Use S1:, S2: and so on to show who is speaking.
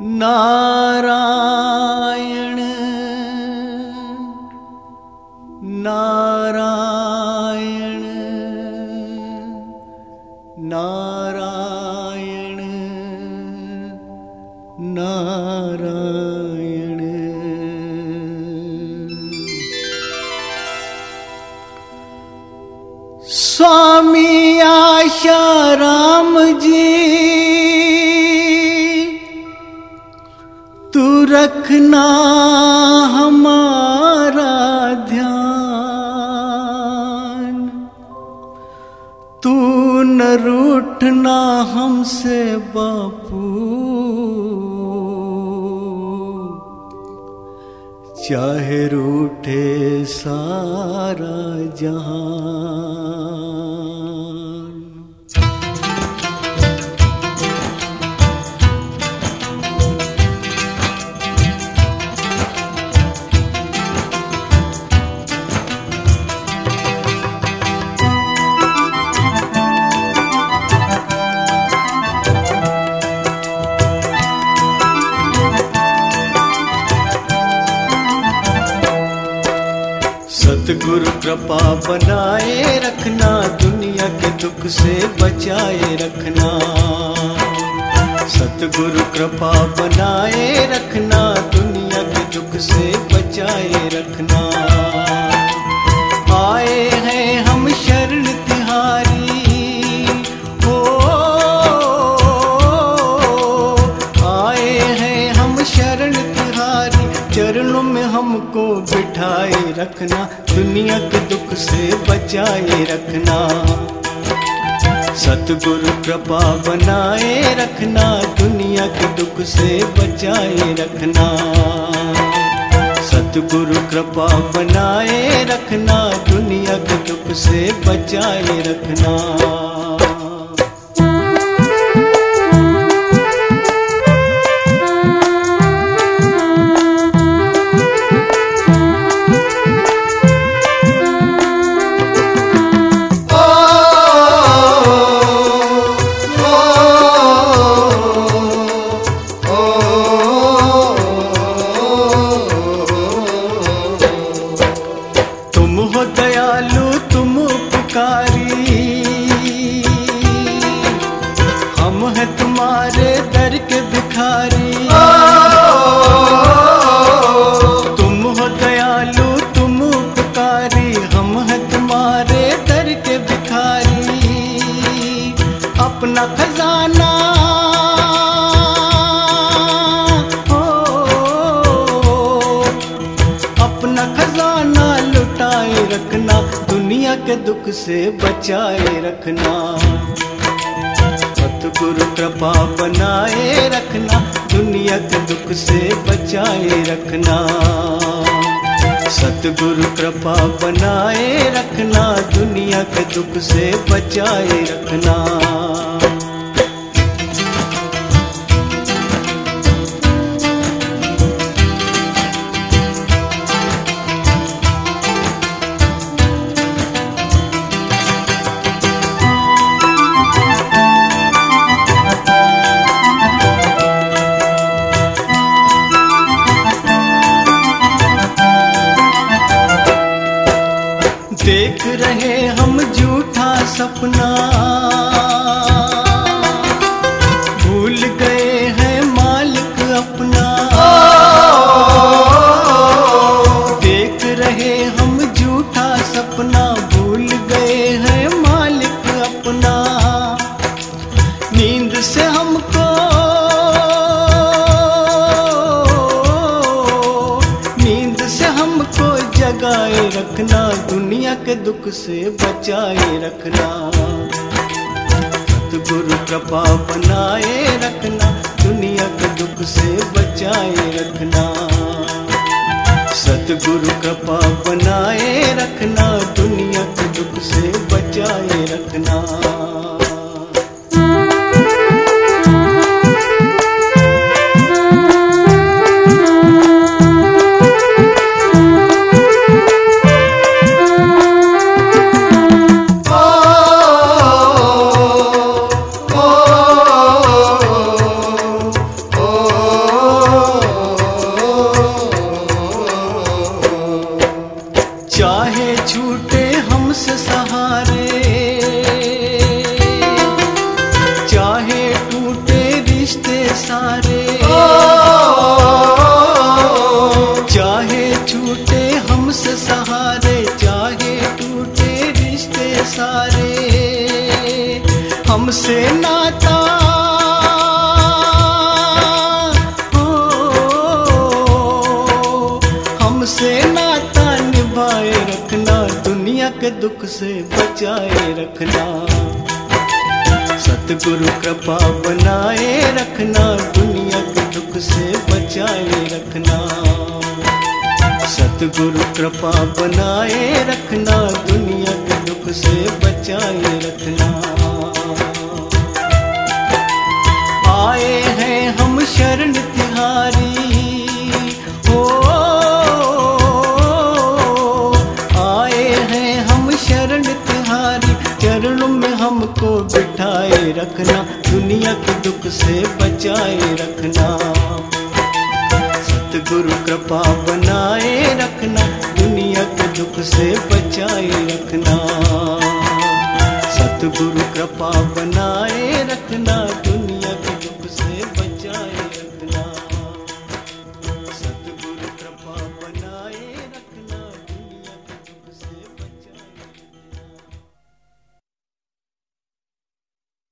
S1: नारायण। नारायण। नारायण। नारायण। स्वामी आशा राम जी रखना हमारा ध्यान। तू न रूठना हमसे बापू। चाहे रूठे सारा जहान सतगुरु कृपा बनाए रखना, दुनिया के दुख से बचाए रखना। सतगुरु कृपा बनाए रखना, दुनिया के दुख से बचाए रखना। बिठाए रखना, दुनिया के दुख से बचाए रखना। सतगुरु कृपा बनाए रखना, दुनिया के दुख से बचाए रखना। सतगुरु कृपा बनाए रखना, दुनिया के दुख से बचाए रखना। हैं तुम्हारे दर के भिखारी। तुम हो दयालु तुम उपकारी हम हैं तुम्हारे दर के भिखारी। अपना खजाना अपना खजाना लुटाए रखना दुनिया के दुख से बचाए रखना। सतगुरु कृपा बनाए रखना, दुनिया के दुख से बचाए रखना। सतगुरु कृपा बनाए रखना, दुनिया के दुख से बचाए रखना। रहे हम झूठा सपना। दुख से बचाए रखना। सतगुरु कृपा बनाए रखना, दुनिया के दुख से बचाए रखना। सतगुरु कृपा बनाए रखना, दुनिया के दुख से रिश्ते सारे। चाहे छूटे हमसे सहारे, चाहे टूटे रिश्ते सारे। हमसे नाता। हमसे नाता निभाए रखना, दुनिया के दुख से बचाए रखना। सतगुरु कृपा बनाए रखना, दुनिया के दुख से बचाए रखना। सतगुरु कृपा बनाए रखना, दुनिया के दुख से बचाए रखना। आए हैं हम शरण तिहारी हो से बचाए रखना। सतगुरु कृपा बनाए रखना। दुनिया के दुख से बचाए रखना। सतगुरु कृपा बनाए